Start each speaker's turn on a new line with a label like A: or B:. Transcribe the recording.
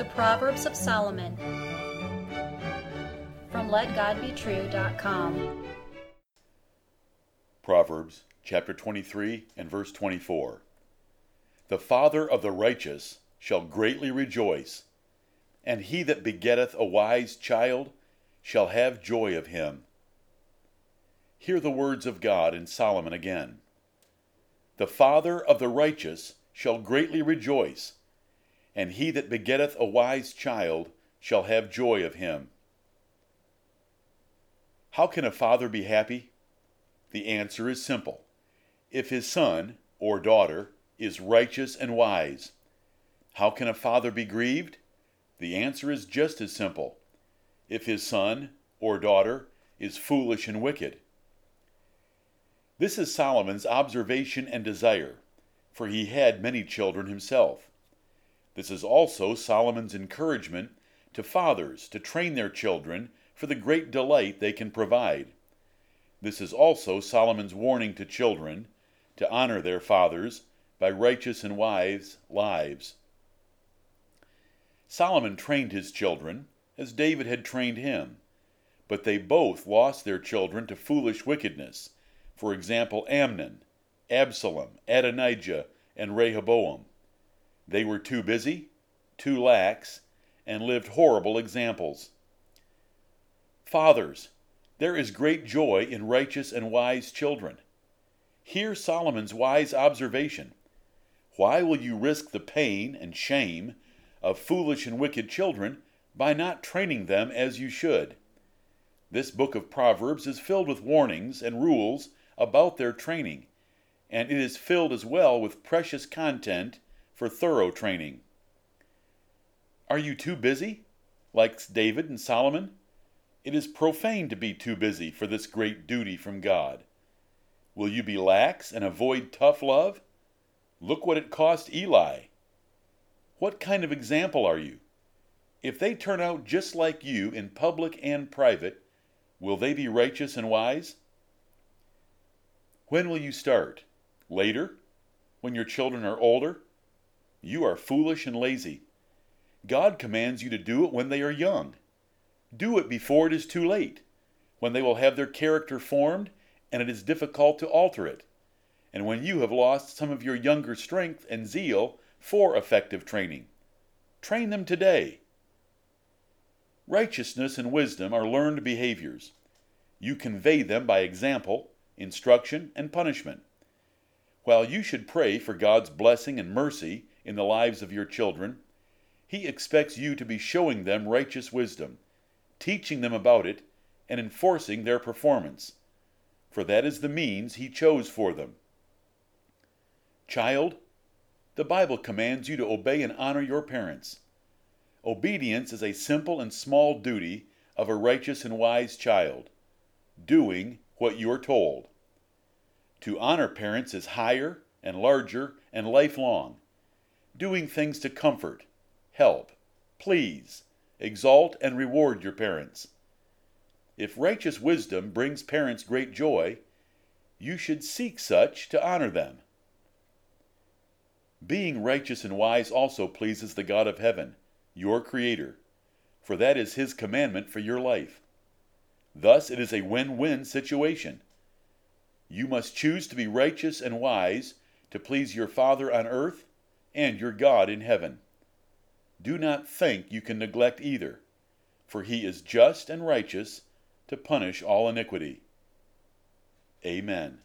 A: The Proverbs of Solomon from LetGodBetrue.com.
B: Proverbs chapter 23 and verse 24. The father of the righteous shall greatly rejoice, and he that begetteth a wise child shall have joy of him. Hear the words of God in Solomon again. The father of the righteous shall greatly rejoice, and he that begetteth a wise child shall have joy of him. How can a father be happy? The answer is simple. If his son or daughter is righteous and wise. How can a father be grieved? The answer is just as simple. If his son or daughter is foolish and wicked. This is Solomon's observation and desire, for he had many children himself. This is also Solomon's encouragement to fathers to train their children for the great delight they can provide. This is also Solomon's warning to children to honor their fathers by righteous and wise lives. Solomon trained his children as David had trained him, but they both lost their children to foolish wickedness. For example, Amnon, Absalom, Adonijah, and Rehoboam. They were too busy, too lax, and lived horrible examples. Fathers, there is great joy in righteous and wise children. Hear Solomon's wise observation. Why will you risk the pain and shame of foolish and wicked children by not training them as you should? This book of Proverbs is filled with warnings and rules about their training, and it is filled as well with precious content for thorough training. Are you too busy? Like David and Solomon? It is profane to be too busy for this great duty from God. Will you be lax and avoid tough love? Look what it cost Eli. What kind of example are you? If they turn out just like you in public and private, will they be righteous and wise? When will you start? Later? When your children are older? You are foolish and lazy. God commands you to do it when they are young. Do it before it is too late, when they will have their character formed and it is difficult to alter it, and when you have lost some of your younger strength and zeal for effective training. Train them today. Righteousness and wisdom are learned behaviors. You convey them by example, instruction, and punishment. While you should pray for God's blessing and mercy in the lives of your children, He expects you to be showing them righteous wisdom, teaching them about it, and enforcing their performance for that is the means he chose for them. Child, the Bible commands you to obey and honor your parents. Obedience is a simple and small duty of a righteous and wise child, doing what you are told. To honor parents is higher and larger and lifelong, doing things to comfort, help, please, exalt, and reward your parents. If righteous wisdom brings parents great joy, you should seek such to honor them. Being righteous and wise also pleases the God of heaven, your Creator, for that is His commandment for your life. Thus, it is a win win situation. You must choose to be righteous and wise to please your Father on earth and your God in heaven. Do not think you can neglect either, for He is just and righteous to punish all iniquity. Amen.